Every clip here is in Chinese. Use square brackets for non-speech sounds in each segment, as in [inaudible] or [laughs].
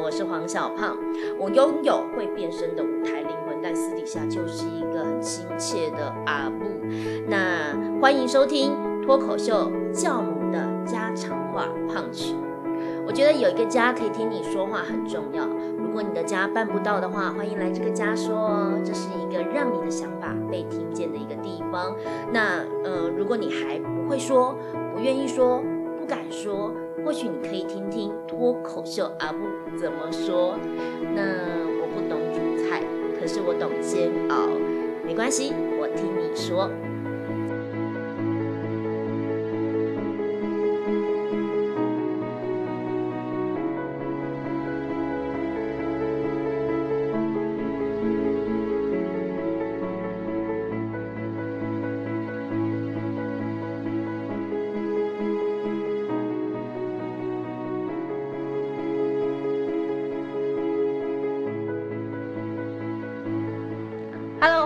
我是黄小胖。我拥有会变身的舞台灵魂，但私底下就是一个很亲切的阿布。那欢迎收听脱口秀教母的家常话胖曲。我觉得有一个家可以听你说话很重要。如果你的家办不到的话，欢迎来这个家说哦，这是一个让你的想法被听见的一个地方。那呃，如果你还不会说，不愿意说，不敢说。或许你可以听听脱口秀阿布怎么说。那我不懂煮菜，可是我懂煎熬。没关系，我听你说。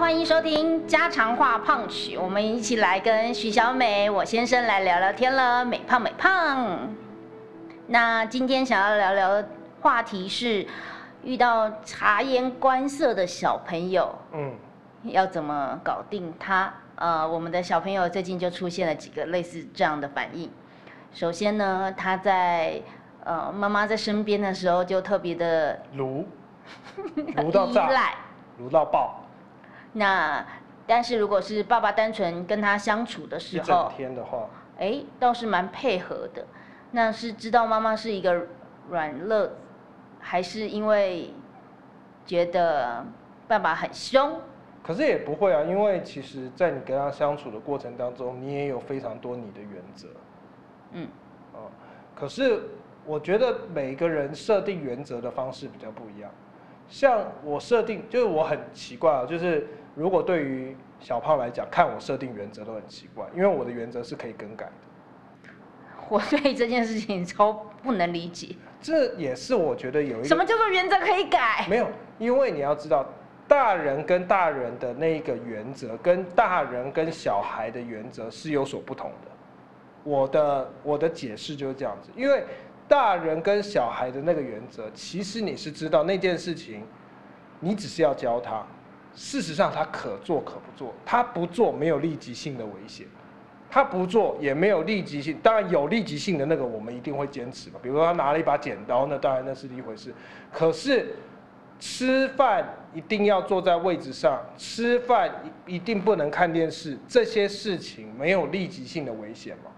欢迎收听家常话胖曲，我们一起来跟徐小美我先生来聊聊天了。美胖美胖，那今天想要聊聊话题是遇到察言观色的小朋友，嗯，要怎么搞定他？呃，我们的小朋友最近就出现了几个类似这样的反应。首先呢，他在呃妈妈在身边的时候就特别的如，[laughs] 如到炸，如到爆。那，但是如果是爸爸单纯跟他相处的时候，一整天的话，哎，倒是蛮配合的。那是知道妈妈是一个软肋，还是因为觉得爸爸很凶？可是也不会啊，因为其实，在你跟他相处的过程当中，你也有非常多你的原则。嗯，啊，可是我觉得每个人设定原则的方式比较不一样。像我设定，就是我很奇怪啊，就是。如果对于小胖来讲，看我设定原则都很奇怪，因为我的原则是可以更改的。我对这件事情超不能理解。这也是我觉得有一什么叫做原则可以改？没有，因为你要知道，大人跟大人的那个原则，跟大人跟小孩的原则是有所不同的。我的我的解释就是这样子，因为大人跟小孩的那个原则，其实你是知道那件事情，你只是要教他。事实上，他可做可不做。他不做没有立即性的危险，他不做也没有立即性。当然有立即性的那个，我们一定会坚持嘛。比如说他拿了一把剪刀，那当然那是一回事。可是吃饭一定要坐在位置上，吃饭一定不能看电视，这些事情没有立即性的危险嘛。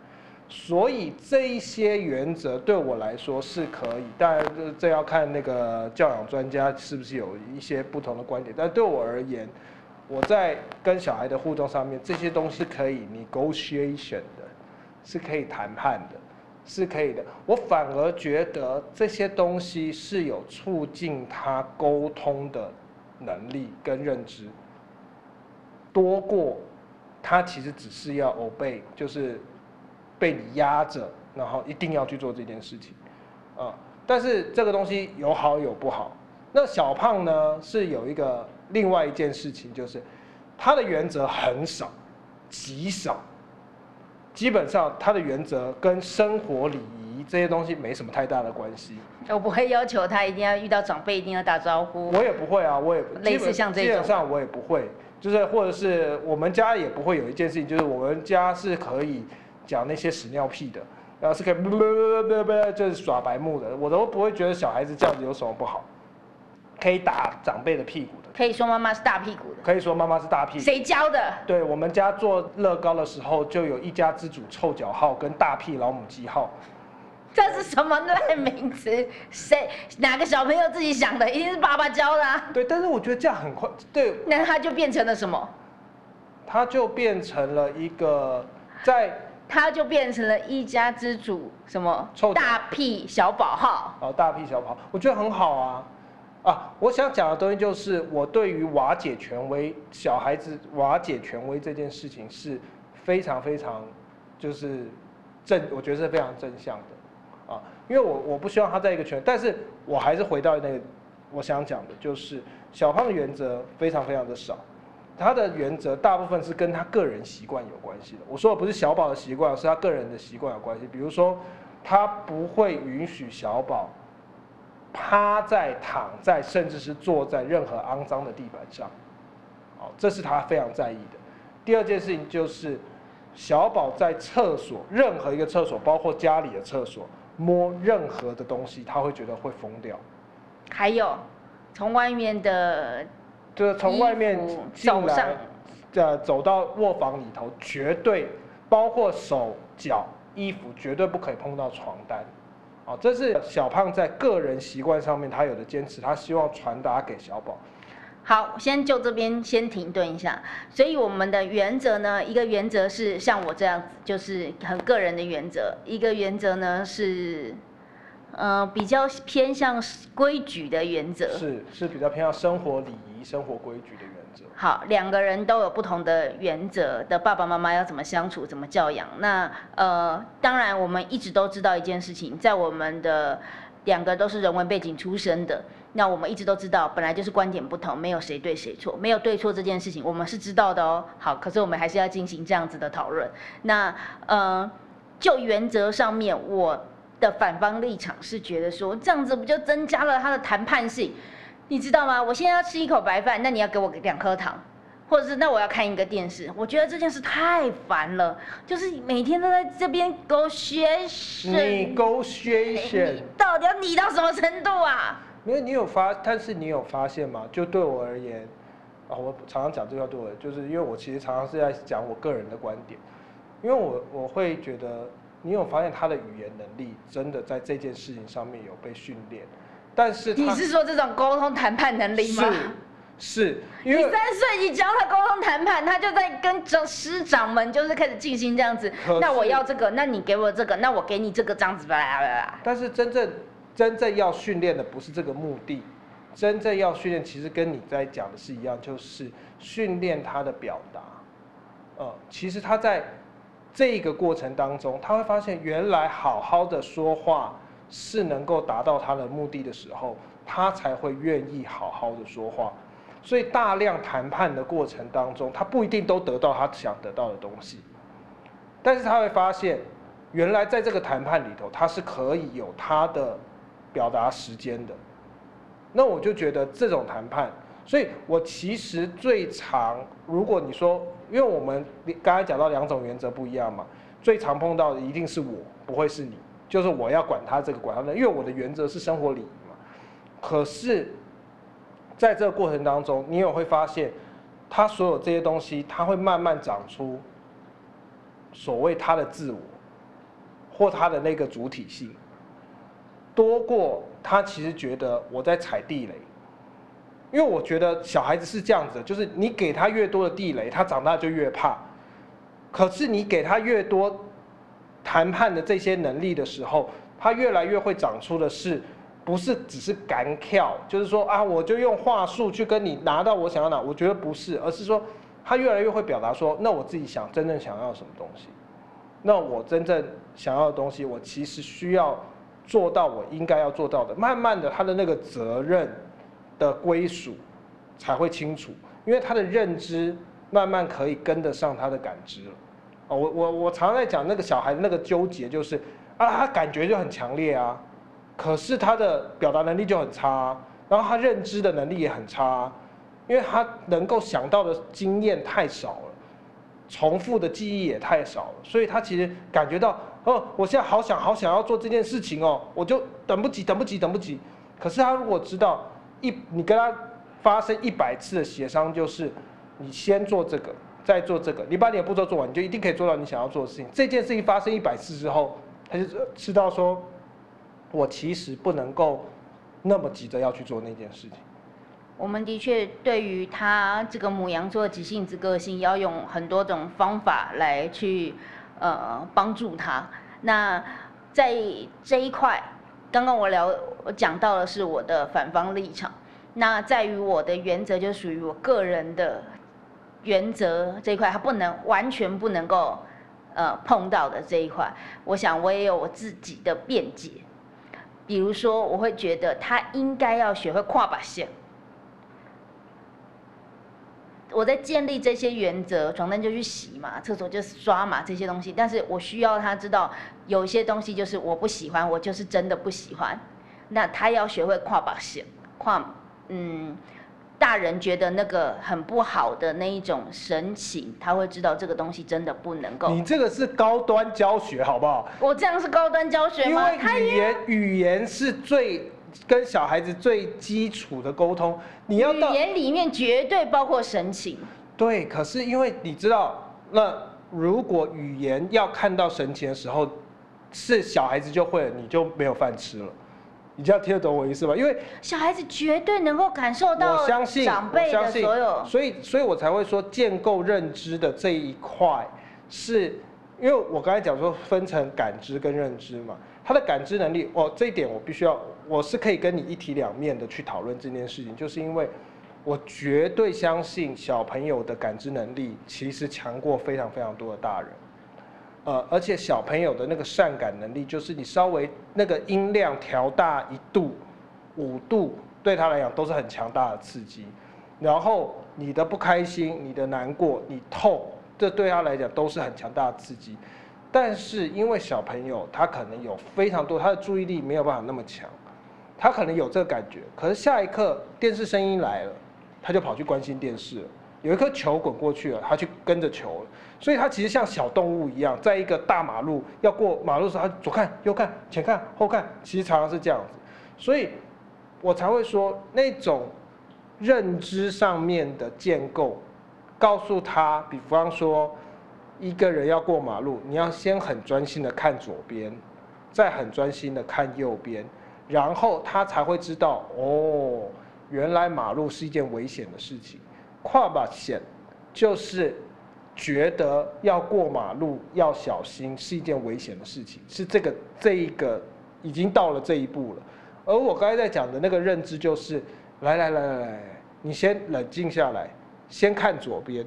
所以这一些原则对我来说是可以，当然这要看那个教养专家是不是有一些不同的观点。但对我而言，我在跟小孩的互动上面，这些东西可以 negotiation 的，是可以谈判的，是可以的。我反而觉得这些东西是有促进他沟通的能力跟认知，多过他其实只是要 obey，就是。被你压着，然后一定要去做这件事情，啊！但是这个东西有好有不好。那小胖呢是有一个另外一件事情，就是他的原则很少，极少，基本上他的原则跟生活礼仪这些东西没什么太大的关系。我不会要求他一定要遇到长辈一定要打招呼。我也不会啊，我也类似像这种，基本上我也不会，就是或者是我们家也不会有一件事情，就是我们家是可以。讲那些屎尿屁的，然后是可以不不不不就是耍白目的，我都不会觉得小孩子这样子有什么不好，可以打长辈的屁股的，可以说妈妈是大屁股的，可以说妈妈是大屁股。谁教的？对我们家做乐高的时候，就有一家之主臭脚号跟大屁老母鸡号。这是什么烂名词？谁哪个小朋友自己想的？一定是爸爸教的。啊对，但是我觉得这样很快，对。那他就变成了什么？他就变成了一个在。他就变成了一家之主，什么大屁小宝号？哦，大屁小宝，我觉得很好啊。啊，我想讲的东西就是，我对于瓦解权威、小孩子瓦解权威这件事情是非常非常，就是正，我觉得是非常正向的啊。因为我我不希望他在一个圈，但是我还是回到那个我想讲的，就是小胖的原则非常非常的少。他的原则大部分是跟他个人习惯有关系的。我说的不是小宝的习惯，是他个人的习惯有关系。比如说，他不会允许小宝趴在、躺在，甚至是坐在任何肮脏的地板上。哦，这是他非常在意的。第二件事情就是，小宝在厕所，任何一个厕所，包括家里的厕所，摸任何的东西，他会觉得会疯掉。还有从外面的就是从外面进来，呃，走到卧房里头，绝对包括手脚、衣服，绝对不可以碰到床单。哦，这是小胖在个人习惯上面他有的坚持，他希望传达给小宝。好，先就这边先停顿一下。所以我们的原则呢，一个原则是像我这样子，就是很个人的原则；一个原则呢是，呃，比较偏向规矩的原则。是是比较偏向生活礼仪、生活规矩的原则。好，两个人都有不同的原则的爸爸妈妈要怎么相处、怎么教养。那呃，当然我们一直都知道一件事情，在我们的两个都是人文背景出身的，那我们一直都知道，本来就是观点不同，没有谁对谁错，没有对错这件事情，我们是知道的哦。好，可是我们还是要进行这样子的讨论。那呃，就原则上面，我的反方立场是觉得说，这样子不就增加了他的谈判性？你知道吗？我现在要吃一口白饭，那你要给我两颗糖，或者是那我要看一个电视。我觉得这件事太烦了，就是每天都在这边 negotiation，Negotiation，你到底要你到什么程度啊？没有你有发，但是你有发现吗？就对我而言，啊，我常常讲这句话对我，就是因为我其实常常是在讲我个人的观点，因为我我会觉得，你有发现他的语言能力真的在这件事情上面有被训练，但是你是说这种沟通谈判能力吗？是是，你三岁，你教他沟通谈判，他就在跟长师长们就是开始进行这样子。那我要这个，那你给我这个，那我给你这个，这样子吧啦啦啦。但是真正真正要训练的不是这个目的，真正要训练其实跟你在讲的是一样，就是训练他的表达。呃，其实他在这个过程当中，他会发现原来好好的说话是能够达到他的目的的时候，他才会愿意好好的说话。所以大量谈判的过程当中，他不一定都得到他想得到的东西，但是他会发现，原来在这个谈判里头，他是可以有他的表达时间的。那我就觉得这种谈判，所以我其实最常，如果你说，因为我们刚才讲到两种原则不一样嘛，最常碰到的一定是我，不会是你，就是我要管他这个管他那，因为我的原则是生活礼仪嘛。可是，在这个过程当中，你也会发现，他所有这些东西，他会慢慢长出所谓他的自我，或他的那个主体性，多过他其实觉得我在踩地雷。因为我觉得小孩子是这样子的，就是你给他越多的地雷，他长大就越怕。可是你给他越多谈判的这些能力的时候，他越来越会长出的是，不是只是敢跳，就是说啊，我就用话术去跟你拿到我想要哪。我觉得不是，而是说他越来越会表达说，那我自己想真正想要什么东西，那我真正想要的东西，我其实需要做到我应该要做到的。慢慢的，他的那个责任的归属才会清楚，因为他的认知慢慢可以跟得上他的感知了。哦，我我我常在讲那个小孩那个纠结，就是啊，他感觉就很强烈啊，可是他的表达能力就很差、然后他认知的能力也很差、因为他能够想到的经验太少了，重复的记忆也太少了，所以他其实感觉到，哦，我现在好想好想要做这件事情哦，我就等不及，等不及，等不及。可是他如果知道一，你跟他发生一百次的协商，就是你先做这个，在做这个，你把你的步骤做完，你就一定可以做到你想要做的事情。这件事情发生一百次之后，他就知道说，我其实不能够那么急着要去做那件事情。我们的确对于他这个母羊座急性子个性，要用很多种方法来去呃帮助他。那在这一块，刚刚我聊我讲到的是我的反方立场。那在于我的原则，就属于我个人的原则这一块，他不能完全不能够呃碰到的这一块，我想我也有我自己的辩解。比如说，我会觉得他应该要学会跨把线。我在建立这些原则，床单就去洗嘛，厕所就刷嘛，这些东西。但是我需要他知道，有一些东西就是我不喜欢，我就是真的不喜欢。那他要学会跨把线，跨嗯。大人觉得那个很不好的那一种神情，他会知道这个东西真的不能够。你这个是高端教学，好不好？我这样是高端教学吗？因为语言语言是最跟小孩子最基础的沟通，你要语言里面绝对包括神情。对，可是因为你知道，那如果语言要看到神情的时候，是小孩子就会了，你就没有饭吃了。你这样听得懂我意思吗？因为小孩子绝对能够感受到，我相信长辈的所有，所以，所以我才会说建构认知的这一块，是因为我刚才讲说分成感知跟认知嘛，他的感知能力，哦，这一点我必须要，我是可以跟你一体两面的去讨论这件事情，就是因为我绝对相信小朋友的感知能力其实强过非常非常多的大人。呃，而且小朋友的那个善感能力，就是你稍微那个音量调大一度、五度，对他来讲都是很强大的刺激。然后你的不开心、你的难过、你痛，这对他来讲都是很强大的刺激。但是因为小朋友他可能有非常多，他的注意力没有办法那么强，他可能有这个感觉，可是下一刻电视声音来了，他就跑去关心电视了。有一颗球滚过去了，他去跟着球了，所以他其实像小动物一样，在一个大马路要过马路的时候，他左看右看前看后看，其实常常是这样子，所以我才会说那种认知上面的建构，告诉他，比方说一个人要过马路，你要先很专心的看左边，再很专心的看右边，然后他才会知道哦，原来马路是一件危险的事情。跨把险，就是觉得要过马路要小心是一件危险的事情，是这个这一个已经到了这一步了。而我刚才在讲的那个认知就是，来来来来来，你先冷静下来，先看左边，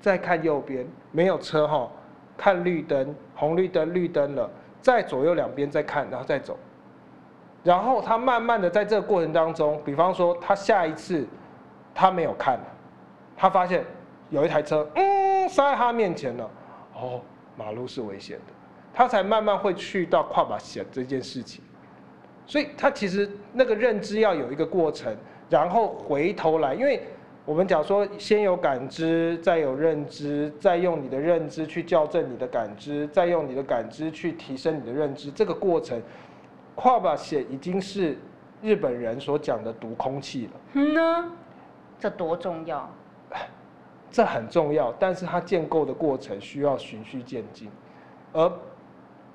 再看右边，没有车哈，看绿灯，红绿灯绿灯了，再左右两边再看，然后再走。然后他慢慢的在这个过程当中，比方说他下一次他没有看。他发现有一台车，嗯，塞在他面前了。哦，马路是危险的，他才慢慢会去到跨把险这件事情。所以他其实那个认知要有一个过程，然后回头来，因为我们讲说先有感知，再有认知，再用你的认知去校正你的感知，再用你的感知去提升你的认知，这个过程，跨把险已经是日本人所讲的读空气了。嗯呢，这多重要。这很重要，但是它建构的过程需要循序渐进，而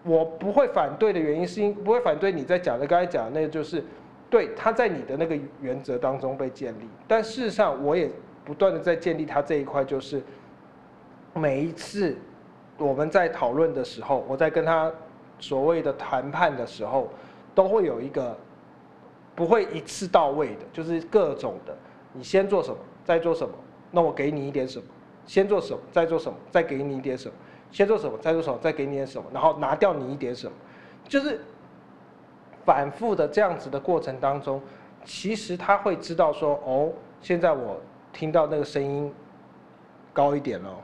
我不会反对的原因是因不会反对你在讲的刚才讲的那个就是对它在你的那个原则当中被建立，但事实上我也不断的在建立它这一块，就是每一次我们在讨论的时候，我在跟他所谓的谈判的时候，都会有一个不会一次到位的，就是各种的，你先做什么，再做什么。那我给你一点什么，先做什么，再做什么，再给你一点什么，先做什么，再做什么，再给你点什么，然后拿掉你一点什么，就是反复的这样子的过程当中，其实他会知道说，哦，现在我听到那个声音高一点哦，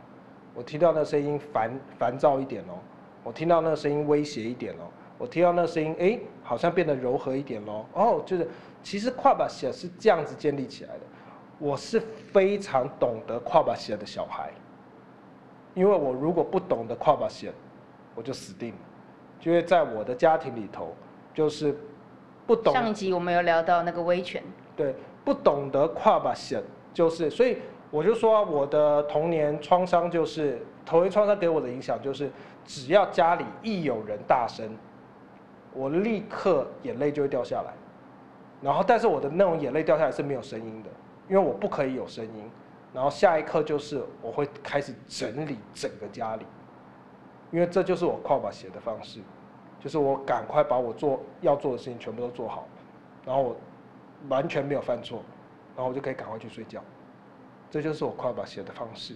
我听到那声音烦烦躁一点哦，我听到那声音威胁一点哦，我听到那声音，哎，好像变得柔和一点喽，哦，就是其实跨把写是这样子建立起来的。我是非常懂得跨把线的小孩，因为我如果不懂得跨把线，我就死定了。因为在我的家庭里头，就是不懂。上一集我们有聊到那个威权。对，不懂得跨把线，就是所以我就说我的童年创伤就是童年创伤给我的影响就是，只要家里一有人大声，我立刻眼泪就会掉下来。然后，但是我的那种眼泪掉下来是没有声音的。因为我不可以有声音，然后下一刻就是我会开始整理整个家里，因为这就是我跨把写的方式，就是我赶快把我做要做的事情全部都做好，然后我完全没有犯错，然后我就可以赶快去睡觉，这就是我跨把写的方式。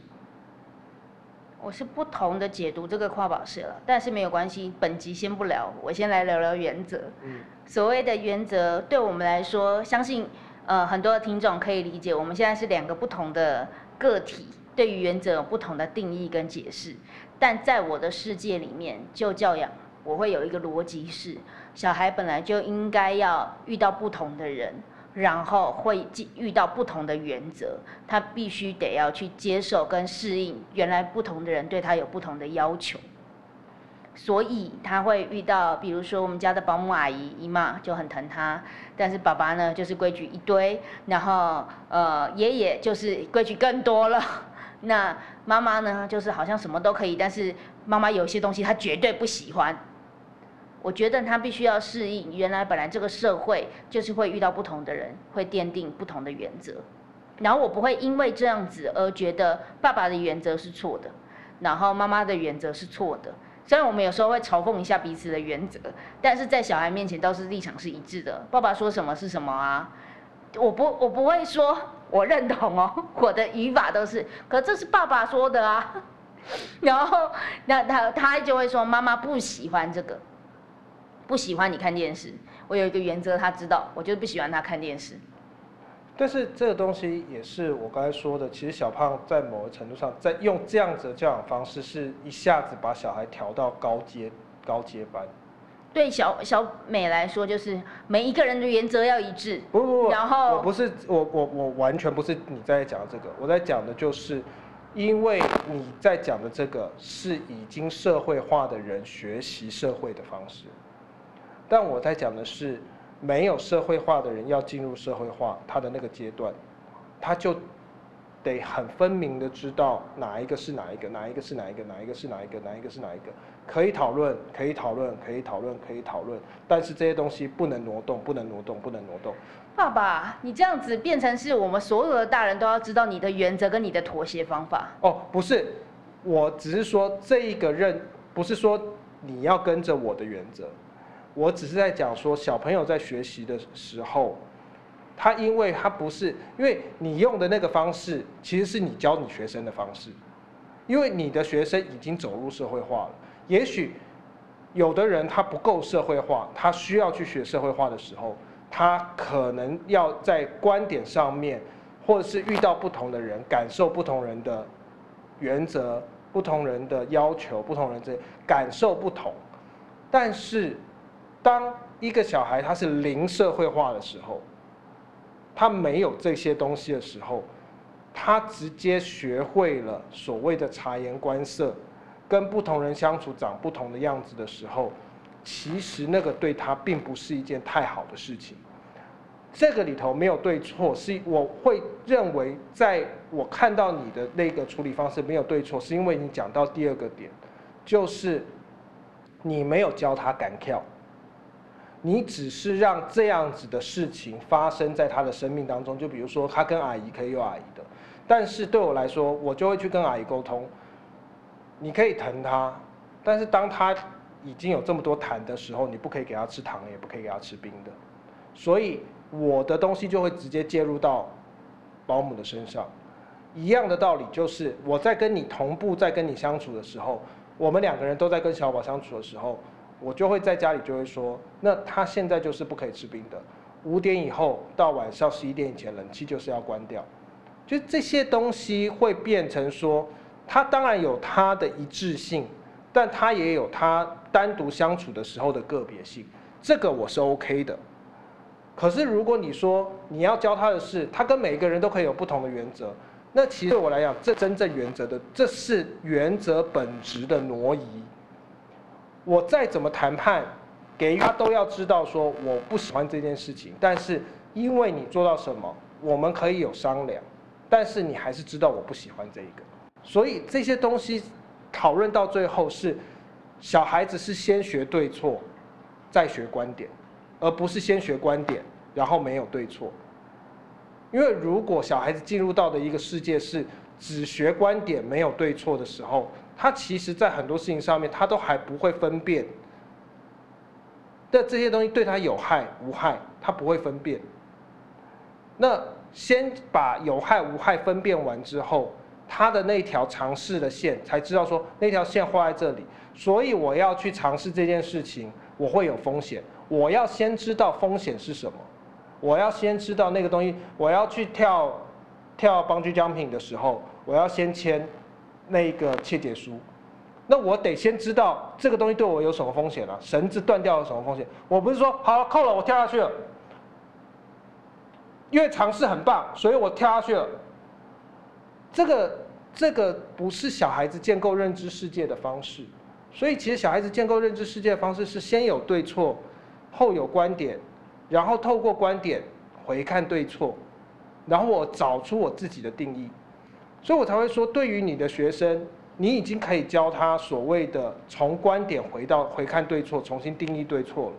我是不同的解读这个跨把式了，但是没有关系，本集先不聊，我先来聊聊原则。嗯，所谓的原则，对我们来说，相信。呃，很多听众可以理解，我们现在是两个不同的个体，对于原则有不同的定义跟解释。但在我的世界里面，就教养，我会有一个逻辑是，小孩本来就应该要遇到不同的人，然后会遇到不同的原则，他必须得要去接受跟适应原来不同的人对他有不同的要求。所以他会遇到，比如说我们家的保姆阿姨姨妈就很疼他，但是爸爸呢就是规矩一堆，然后呃爷爷就是规矩更多了，[laughs] 那妈妈呢就是好像什么都可以，但是妈妈有些东西她绝对不喜欢。我觉得他必须要适应，原来本来这个社会就是会遇到不同的人，会奠定不同的原则，然后我不会因为这样子而觉得爸爸的原则是错的，然后妈妈的原则是错的。虽然我们有时候会嘲讽一下彼此的原则，但是在小孩面前倒是立场是一致的。爸爸说什么是什么啊？我不我不会说我认同哦，我的语法都是，可这是爸爸说的啊。[laughs] 然后那他他就会说妈妈不喜欢这个，不喜欢你看电视。我有一个原则，他知道，我就是不喜欢他看电视。但是这个东西也是我刚才说的，其实小胖在某个程度上，在用这样子的教养方式，是一下子把小孩调到高阶高阶班。对小小美来说，就是每一个人的原则要一致。不不不，然后我不是我我我完全不是你在讲这个，我在讲的就是，因为你在讲的这个是已经社会化的人学习社会的方式，但我在讲的是。没有社会化的人要进入社会化，他的那个阶段，他就得很分明的知道哪一个是哪一个，哪一个是哪一个，哪一个是哪一个，哪一个是哪一个，可以讨论，可以讨论，可以讨论，可以讨论，但是这些东西不能挪动，不能挪动，不能挪动。爸爸，你这样子变成是我们所有的大人都要知道你的原则跟你的妥协方法。哦，不是，我只是说这一个认，不是说你要跟着我的原则。我只是在讲说，小朋友在学习的时候，他因为他不是因为你用的那个方式，其实是你教你学生的方式，因为你的学生已经走入社会化了。也许有的人他不够社会化，他需要去学社会化的时候，他可能要在观点上面，或者是遇到不同的人，感受不同人的原则、不同人的要求、不同人这感受不同，但是。当一个小孩他是零社会化的时候，他没有这些东西的时候，他直接学会了所谓的察言观色，跟不同人相处长不同的样子的时候，其实那个对他并不是一件太好的事情。这个里头没有对错，是我会认为，在我看到你的那个处理方式没有对错，是因为你讲到第二个点，就是你没有教他敢跳。你只是让这样子的事情发生在他的生命当中，就比如说他跟阿姨可以有阿姨的，但是对我来说，我就会去跟阿姨沟通。你可以疼他，但是当他已经有这么多痰的时候，你不可以给他吃糖，也不可以给他吃冰的。所以我的东西就会直接介入到保姆的身上。一样的道理就是我在跟你同步在跟你相处的时候，我们两个人都在跟小宝相处的时候。我就会在家里就会说，那他现在就是不可以吃冰的，五点以后到晚上十一点以前，冷气就是要关掉。就这些东西会变成说，他当然有他的一致性，但他也有他单独相处的时候的个别性，这个我是 OK 的。可是如果你说你要教他的是，他跟每一个人都可以有不同的原则，那其实对我来讲，这真正原则的，这是原则本质的挪移。我再怎么谈判，给他都要知道说我不喜欢这件事情，但是因为你做到什么，我们可以有商量，但是你还是知道我不喜欢这一个，所以这些东西讨论到最后是小孩子是先学对错，再学观点，而不是先学观点然后没有对错，因为如果小孩子进入到的一个世界是只学观点没有对错的时候。他其实，在很多事情上面，他都还不会分辨的这些东西对他有害无害，他不会分辨。那先把有害无害分辨完之后，他的那条尝试的线才知道说那条线画在这里，所以我要去尝试这件事情，我会有风险。我要先知道风险是什么，我要先知道那个东西，我要去跳跳邦居奖品的时候，我要先签。那个切结书，那我得先知道这个东西对我有什么风险啊？绳子断掉有什么风险？我不是说好扣了我跳下去了，因为尝试很棒，所以我跳下去了。这个这个不是小孩子建构认知世界的方式，所以其实小孩子建构认知世界的方式是先有对错，后有观点，然后透过观点回看对错，然后我找出我自己的定义，所以我才会说，对于你的学生。你已经可以教他所谓的从观点回到回看对错，重新定义对错了。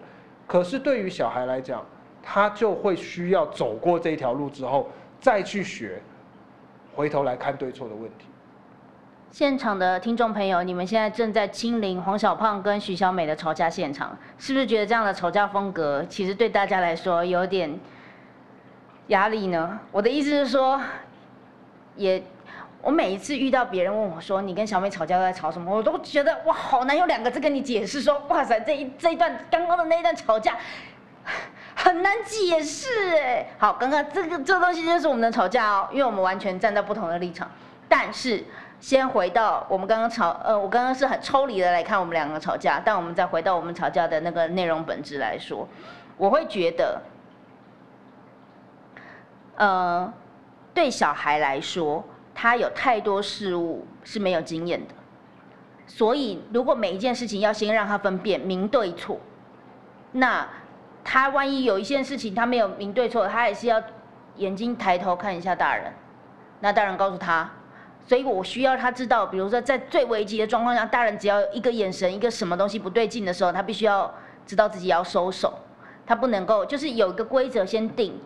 可是对于小孩来讲，他就会需要走过这条路之后，再去学，回头来看对错的问题。现场的听众朋友，你们现在正在亲临黄小胖跟徐小美的吵架现场，是不是觉得这样的吵架风格其实对大家来说有点压力呢？我的意思是说，也。我每一次遇到别人问我说你跟小美吵架在吵什么，我都觉得哇好难用两个字跟你解释说哇塞这一这一段刚刚的那一段吵架很难解释哎。好，刚刚这个这个东西就是我们的吵架哦，因为我们完全站在不同的立场。但是先回到我们刚刚吵呃，我刚刚是很抽离的来看我们两个吵架，但我们再回到我们吵架的那个内容本质来说，我会觉得，呃，对小孩来说。他有太多事物是没有经验的，所以如果每一件事情要先让他分辨明对错，那他万一有一件事情他没有明对错，他也是要眼睛抬头看一下大人，那大人告诉他，所以我需要他知道，比如说在最危急的状况下，大人只要一个眼神，一个什么东西不对劲的时候，他必须要知道自己要收手，他不能够就是有一个规则先定，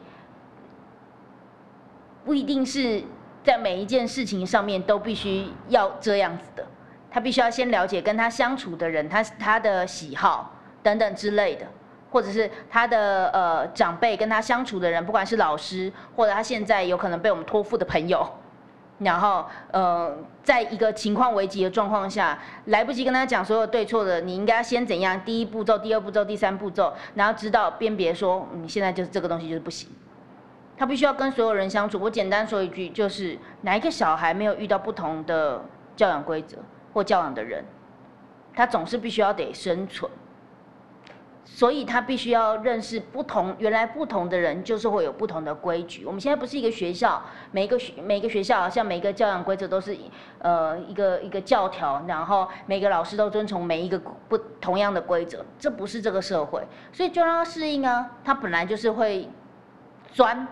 不一定是。在每一件事情上面都必须要这样子的，他必须要先了解跟他相处的人，他他的喜好等等之类的，或者是他的呃长辈跟他相处的人，不管是老师或者他现在有可能被我们托付的朋友，[laughs] 然后呃，在一个情况危急的状况下，来不及跟他讲所有对错的，你应该先怎样？第一步骤、第二步骤、第三步骤，然后知道辨别说，你现在就是这个东西就是不行。他必须要跟所有人相处。我简单说一句，就是哪一个小孩没有遇到不同的教养规则或教养的人，他总是必须要得生存。所以他必须要认识不同，原来不同的人就是会有不同的规矩。我们现在不是一个学校，每一个学每一个学校，像每一个教养规则都是呃一个一个教条，然后每个老师都遵从每一个不同样的规则。这不是这个社会，所以就让他适应啊。他本来就是会钻。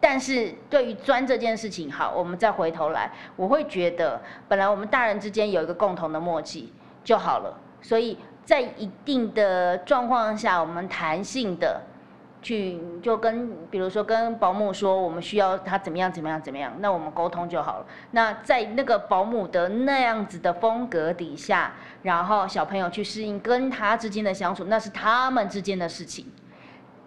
但是对于钻这件事情，好，我们再回头来，我会觉得，本来我们大人之间有一个共同的默契就好了。所以在一定的状况下，我们弹性的去，就跟比如说跟保姆说，我们需要他怎么样怎么样怎么样，那我们沟通就好了。那在那个保姆的那样子的风格底下，然后小朋友去适应跟他之间的相处，那是他们之间的事情。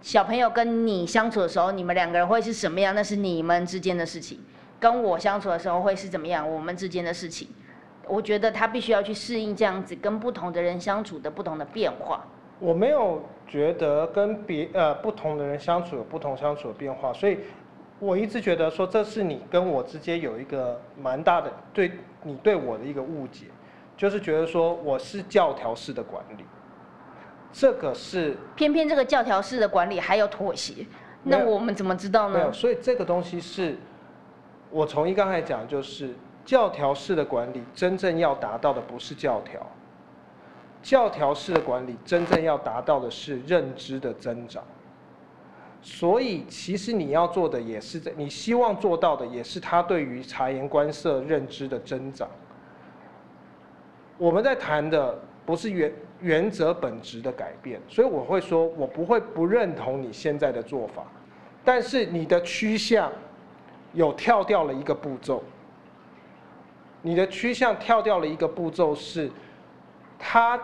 小朋友跟你相处的时候，你们两个人会是什么样？那是你们之间的事情。跟我相处的时候会是怎么样？我们之间的事情。我觉得他必须要去适应这样子跟不同的人相处的不同的变化。我没有觉得跟别呃不同的人相处有不同相处的变化，所以我一直觉得说这是你跟我之间有一个蛮大的对你对我的一个误解，就是觉得说我是教条式的管理。这个是偏偏这个教条式的管理还有妥协，那我们怎么知道呢？没有，所以这个东西是，我从一刚才讲，就是教条式的管理真正要达到的不是教条，教条式的管理真正要达到的是认知的增长。所以其实你要做的也是在，你希望做到的也是他对于察言观色认知的增长。我们在谈的不是原。原则本质的改变，所以我会说，我不会不认同你现在的做法，但是你的趋向有跳掉了一个步骤，你的趋向跳掉了一个步骤是，他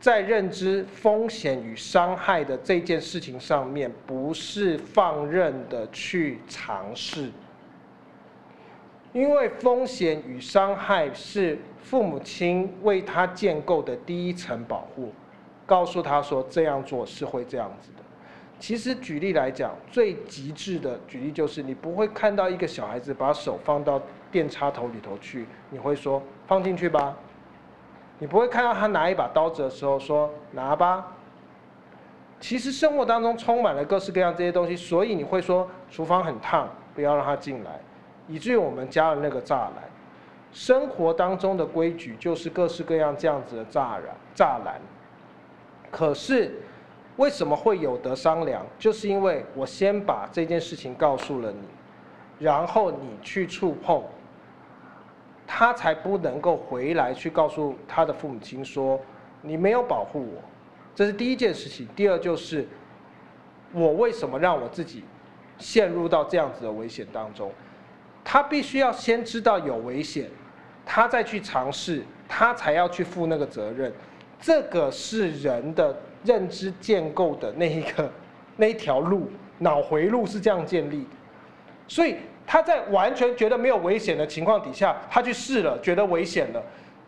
在认知风险与伤害的这件事情上面，不是放任的去尝试。因为风险与伤害是父母亲为他建构的第一层保护，告诉他说这样做是会这样子的。其实举例来讲，最极致的举例就是你不会看到一个小孩子把手放到电插头里头去，你会说放进去吧。你不会看到他拿一把刀子的时候说拿吧。其实生活当中充满了各式各样这些东西，所以你会说厨房很烫，不要让他进来，以至于我们加了那个栅栏。生活当中的规矩就是各式各样这样子的栅栏，栅栏。可是为什么会有得商量？就是因为我先把这件事情告诉了你，然后你去触碰，他才不能够回来去告诉他的父母亲说你没有保护我。这是第一件事情。第二就是我为什么让我自己陷入到这样子的危险当中？他必须要先知道有危险，他再去尝试，他才要去负那个责任。这个是人的认知建构的那一个那一条路，脑回路是这样建立的。所以他在完全觉得没有危险的情况底下，他去试了，觉得危险了，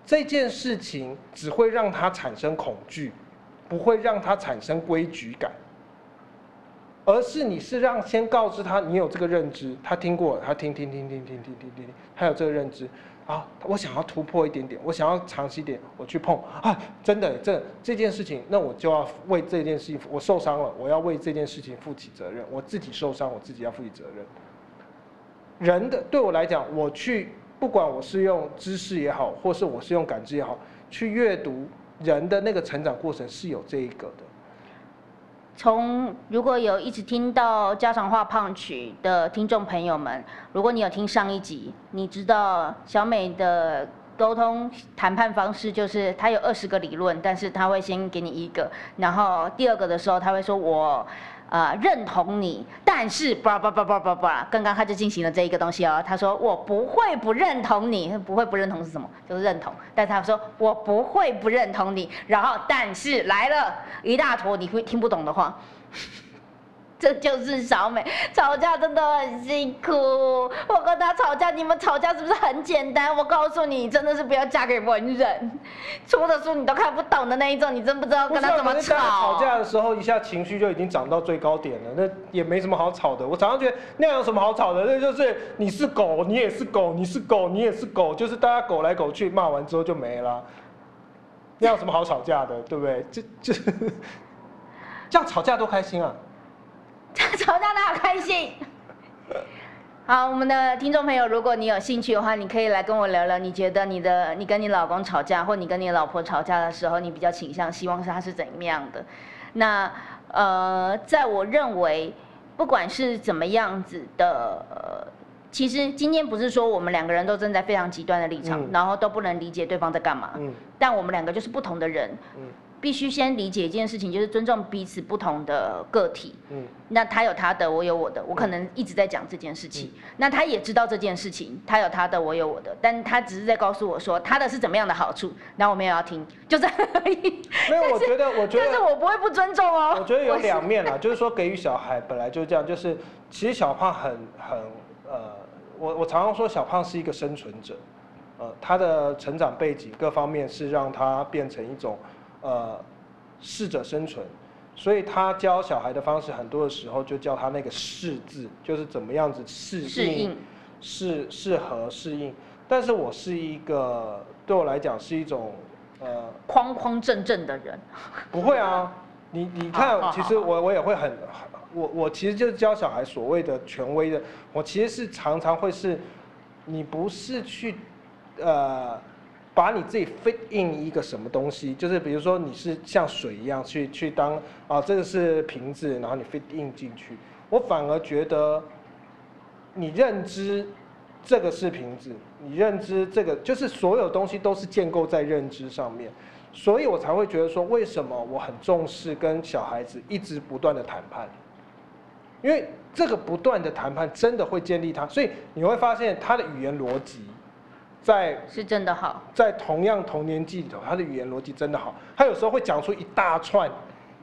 这件事情只会让他产生恐惧。不会让他产生规矩感，而是你是让先告知他你有这个认知，他听过，他听听听听听听听听，他有这个认知啊，我想要突破一点点，我想要尝试一点，我去碰啊，真的这这件事情，那我就要为这件事情，我受伤了，我要为这件事情负起责任，我自己受伤，我自己要负起责任。人的对我来讲，我去不管我是用知识也好，或是我是用感知也好，去阅读。人的那个成长过程是有这一个的。从如果有一直听到家常话胖曲的听众朋友们，如果你有听上一集，你知道小美的沟通谈判方式就是她有二十个理论，但是她会先给你一个，然后第二个的时候她会说我。呃，认同你，但是叭叭叭叭叭叭，刚刚他就进行了这一个东西哦。他说我不会不认同你，不会不认同是什么？就是认同。但是他说我不会不认同你，然后但是来了一大坨你会听不懂的话。这就是小美吵架真的很辛苦。我跟她吵架，你们吵架是不是很简单？我告诉你，真的是不要嫁给文人，出的书你都看不懂的那一种，你真不知道跟他怎么吵。吵架的时候，一下情绪就已经涨到最高点了，那也没什么好吵的。我常常觉得那样有什么好吵的？那就是你是狗，你也是狗，你是狗，你也是狗，就是大家狗来狗去，骂完之后就没了。那有什么好吵架的？对不对？就就 [laughs] 这样吵架多开心啊！吵架的好开心。好，我们的听众朋友，如果你有兴趣的话，你可以来跟我聊聊。你觉得你的你跟你老公吵架，或你跟你老婆吵架的时候，你比较倾向希望是他是怎么样的？那呃，在我认为，不管是怎么样子的，呃，其实今天不是说我们两个人都站在非常极端的立场，然后都不能理解对方在干嘛。嗯。但我们两个就是不同的人。嗯。必须先理解一件事情，就是尊重彼此不同的个体。嗯，那他有他的，我有我的，我可能一直在讲这件事情。那他也知道这件事情，他有他的，我有我的，但他只是在告诉我说他的是怎么样的好处，然后我们也要听，就这样而已。没有，[laughs] 我觉得，我觉得，但是我不会不尊重哦。我觉得有两面啦，[laughs] 就是说给予小孩本来就是这样，就是其实小胖很很呃，我我常常说小胖是一个生存者，呃，他的成长背景各方面是让他变成一种。呃，适者生存，所以他教小孩的方式，很多的时候就教他那个适字，就是怎么样子适应、适适合适应。但是我是一个，对我来讲是一种呃框框正正的人。不会啊，你你看，其实我我也会很，我我其实就是教小孩所谓的权威的，我其实是常常会是，你不是去呃。把你自己 fit in 一个什么东西，就是比如说你是像水一样去去当啊，这个是瓶子，然后你 fit in 进去。我反而觉得，你认知这个是瓶子，你认知这个就是所有东西都是建构在认知上面，所以我才会觉得说，为什么我很重视跟小孩子一直不断的谈判，因为这个不断的谈判真的会建立他，所以你会发现他的语言逻辑。在是真的好，在同样同年纪里头，他的语言逻辑真的好。他有时候会讲出一大串，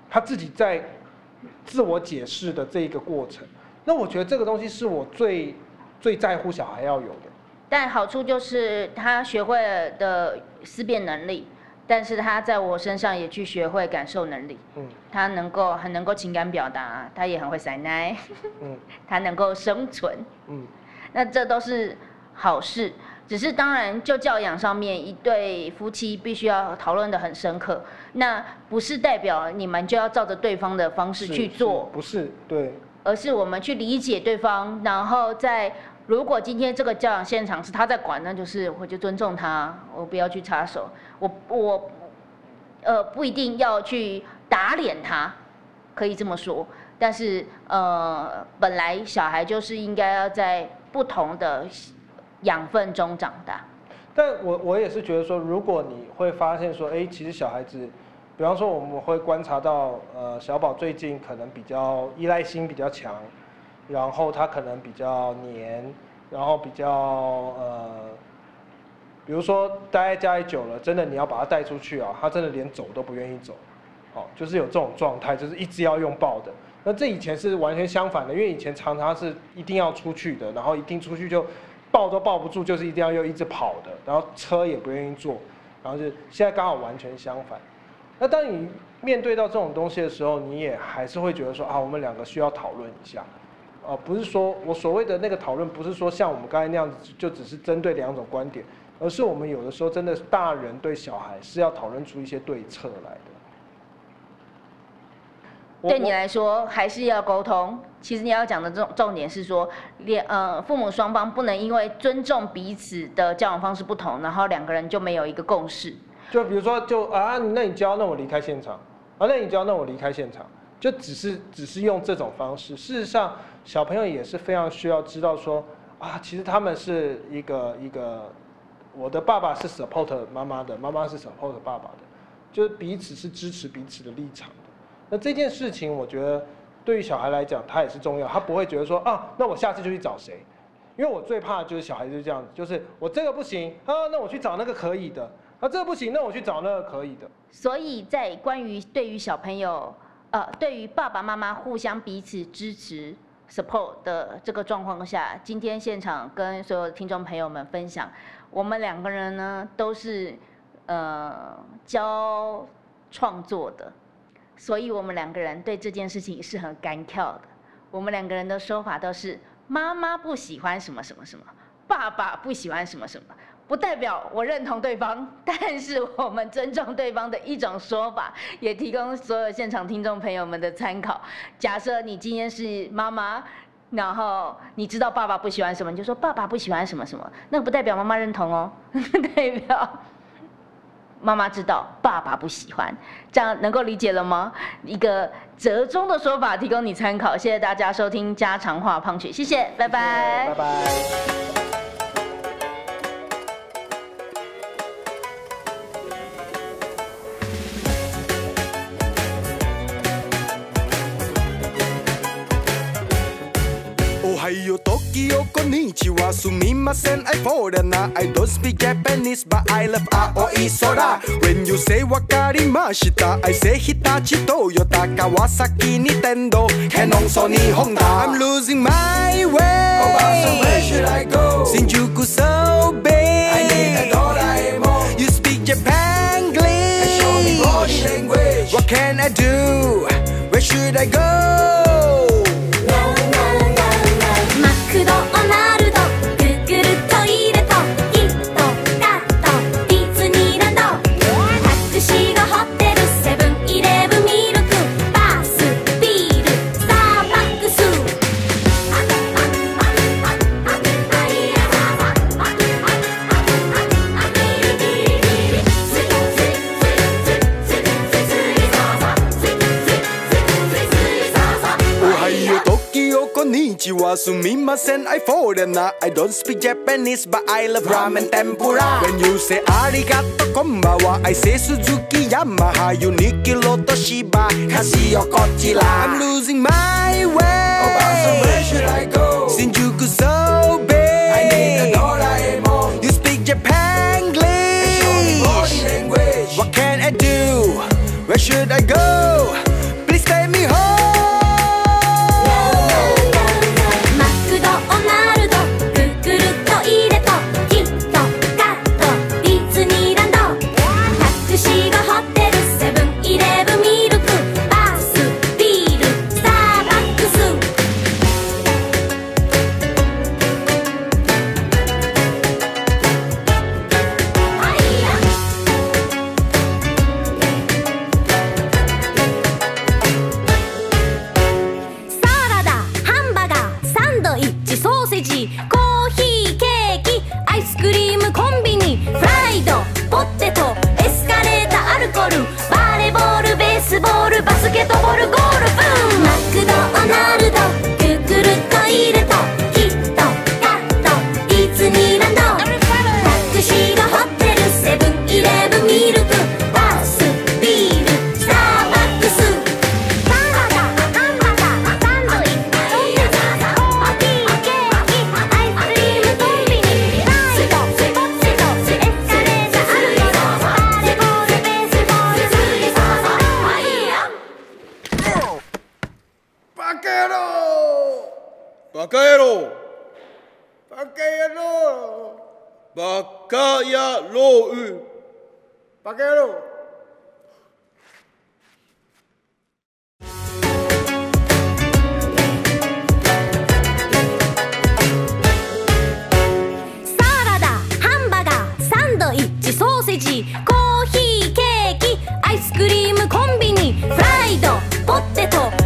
他自己在自我解释的这一个过程。那我觉得这个东西是我最最在乎小孩要有的。但好处就是他学会了的思辨能力，但是他在我身上也去学会感受能力。嗯，他能够很能够情感表达，他也很会塞奶。嗯，[laughs] 他能够生存。嗯，那这都是好事。只是当然就教养上面，一对夫妻必须要讨论的很深刻。那不是代表你们就要照着对方的方式去做，不是对，而是我们去理解对方，然后在如果今天这个教养现场是他在管，那就是我就尊重他，我不要去插手，我我呃不一定要去打脸他，可以这么说。但是呃，本来小孩就是应该要在不同的养分中长大。但我我也是觉得说，如果你会发现说，哎，其实小孩子，比方说我们会观察到，呃，小宝最近可能比较依赖心比较强，然后他可能比较黏，然后比较呃，比如说待在家里久了，真的你要把他带出去啊，他真的连走都不愿意走，好，就是有这种状态，就是一直要用抱的。那这以前是完全相反的，因为以前常常是一定要出去的，然后一定出去就抱都抱不住，就是一定要又一直跑的，然后车也不愿意坐，然后就现在刚好完全相反。那当你面对到这种东西的时候，你也还是会觉得说啊，我们两个需要讨论一下，呃，不是说我所谓的那个讨论，不是说像我们刚才那样子，就只是针对两种观点，而是我们有的时候真的大人对小孩是要讨论出一些对策来的。对你来说还是要沟通。其实你要讲的重重点是说，两呃父母双方不能因为尊重彼此的交往方式不同，然后两个人就没有一个共识。就比如说，就啊，那你教，那我离开现场；啊，那你教，那我离开现场。就只是只是用这种方式。事实上，小朋友也是非常需要知道说，啊，其实他们是一个一个，我的爸爸是 support 妈妈的，妈妈是 support 爸爸的，就是彼此是支持彼此的立场。那这件事情，我觉得对于小孩来讲，他也是重要。他不会觉得说啊，那我下次就去找谁？因为我最怕就是小孩子这样子，就是我这个不行啊，那我去找那个可以的；啊，这个不行，那我去找那个可以的。所以在关于对于小朋友，呃，对于爸爸妈妈互相彼此支持、support 的这个状况下，今天现场跟所有听众朋友们分享，我们两个人呢都是呃教创作的。所以，我们两个人对这件事情是很干跳的。我们两个人的说法都是：妈妈不喜欢什么什么什么，爸爸不喜欢什么什么，不代表我认同对方，但是我们尊重对方的一种说法，也提供所有现场听众朋友们的参考。假设你今天是妈妈，然后你知道爸爸不喜欢什么，你就说爸爸不喜欢什么什么，那不代表妈妈认同哦，[laughs] 代表。妈妈知道，爸爸不喜欢，这样能够理解了吗？一个折中的说法，提供你参考。谢谢大家收听家常话胖曲，谢谢，拜拜，拜拜。And I a foreigner. I don't speak Japanese, but I love Aoi Sora. When you say wakarimashita, I say Hitachi, Toyota, Kawasaki, Nintendo, Canon, Sony, Honda. I'm losing my way. Oh, where should I go? Shinjuku, so big. I need a Doraemon. You speak Japanese. And show me body language. What can I do? Where should I go? I don't speak Japanese, but I love ramen tempura. When you say arigato konbawa, I say Suzuki Yamaha, Unique Loto Shiba, Casio Kochila. I'm losing my way. Oh, Obasa, where should I go? Shinjuku so big. I need a Doraemon. You speak Japanese. What can I do? Where should I go? バカ野郎。バカ野郎。バカ野郎バカ野郎。サラダハンバーガーサンドイッチソーセージコーヒーケーキアイスクリームコンビニフライドポテト。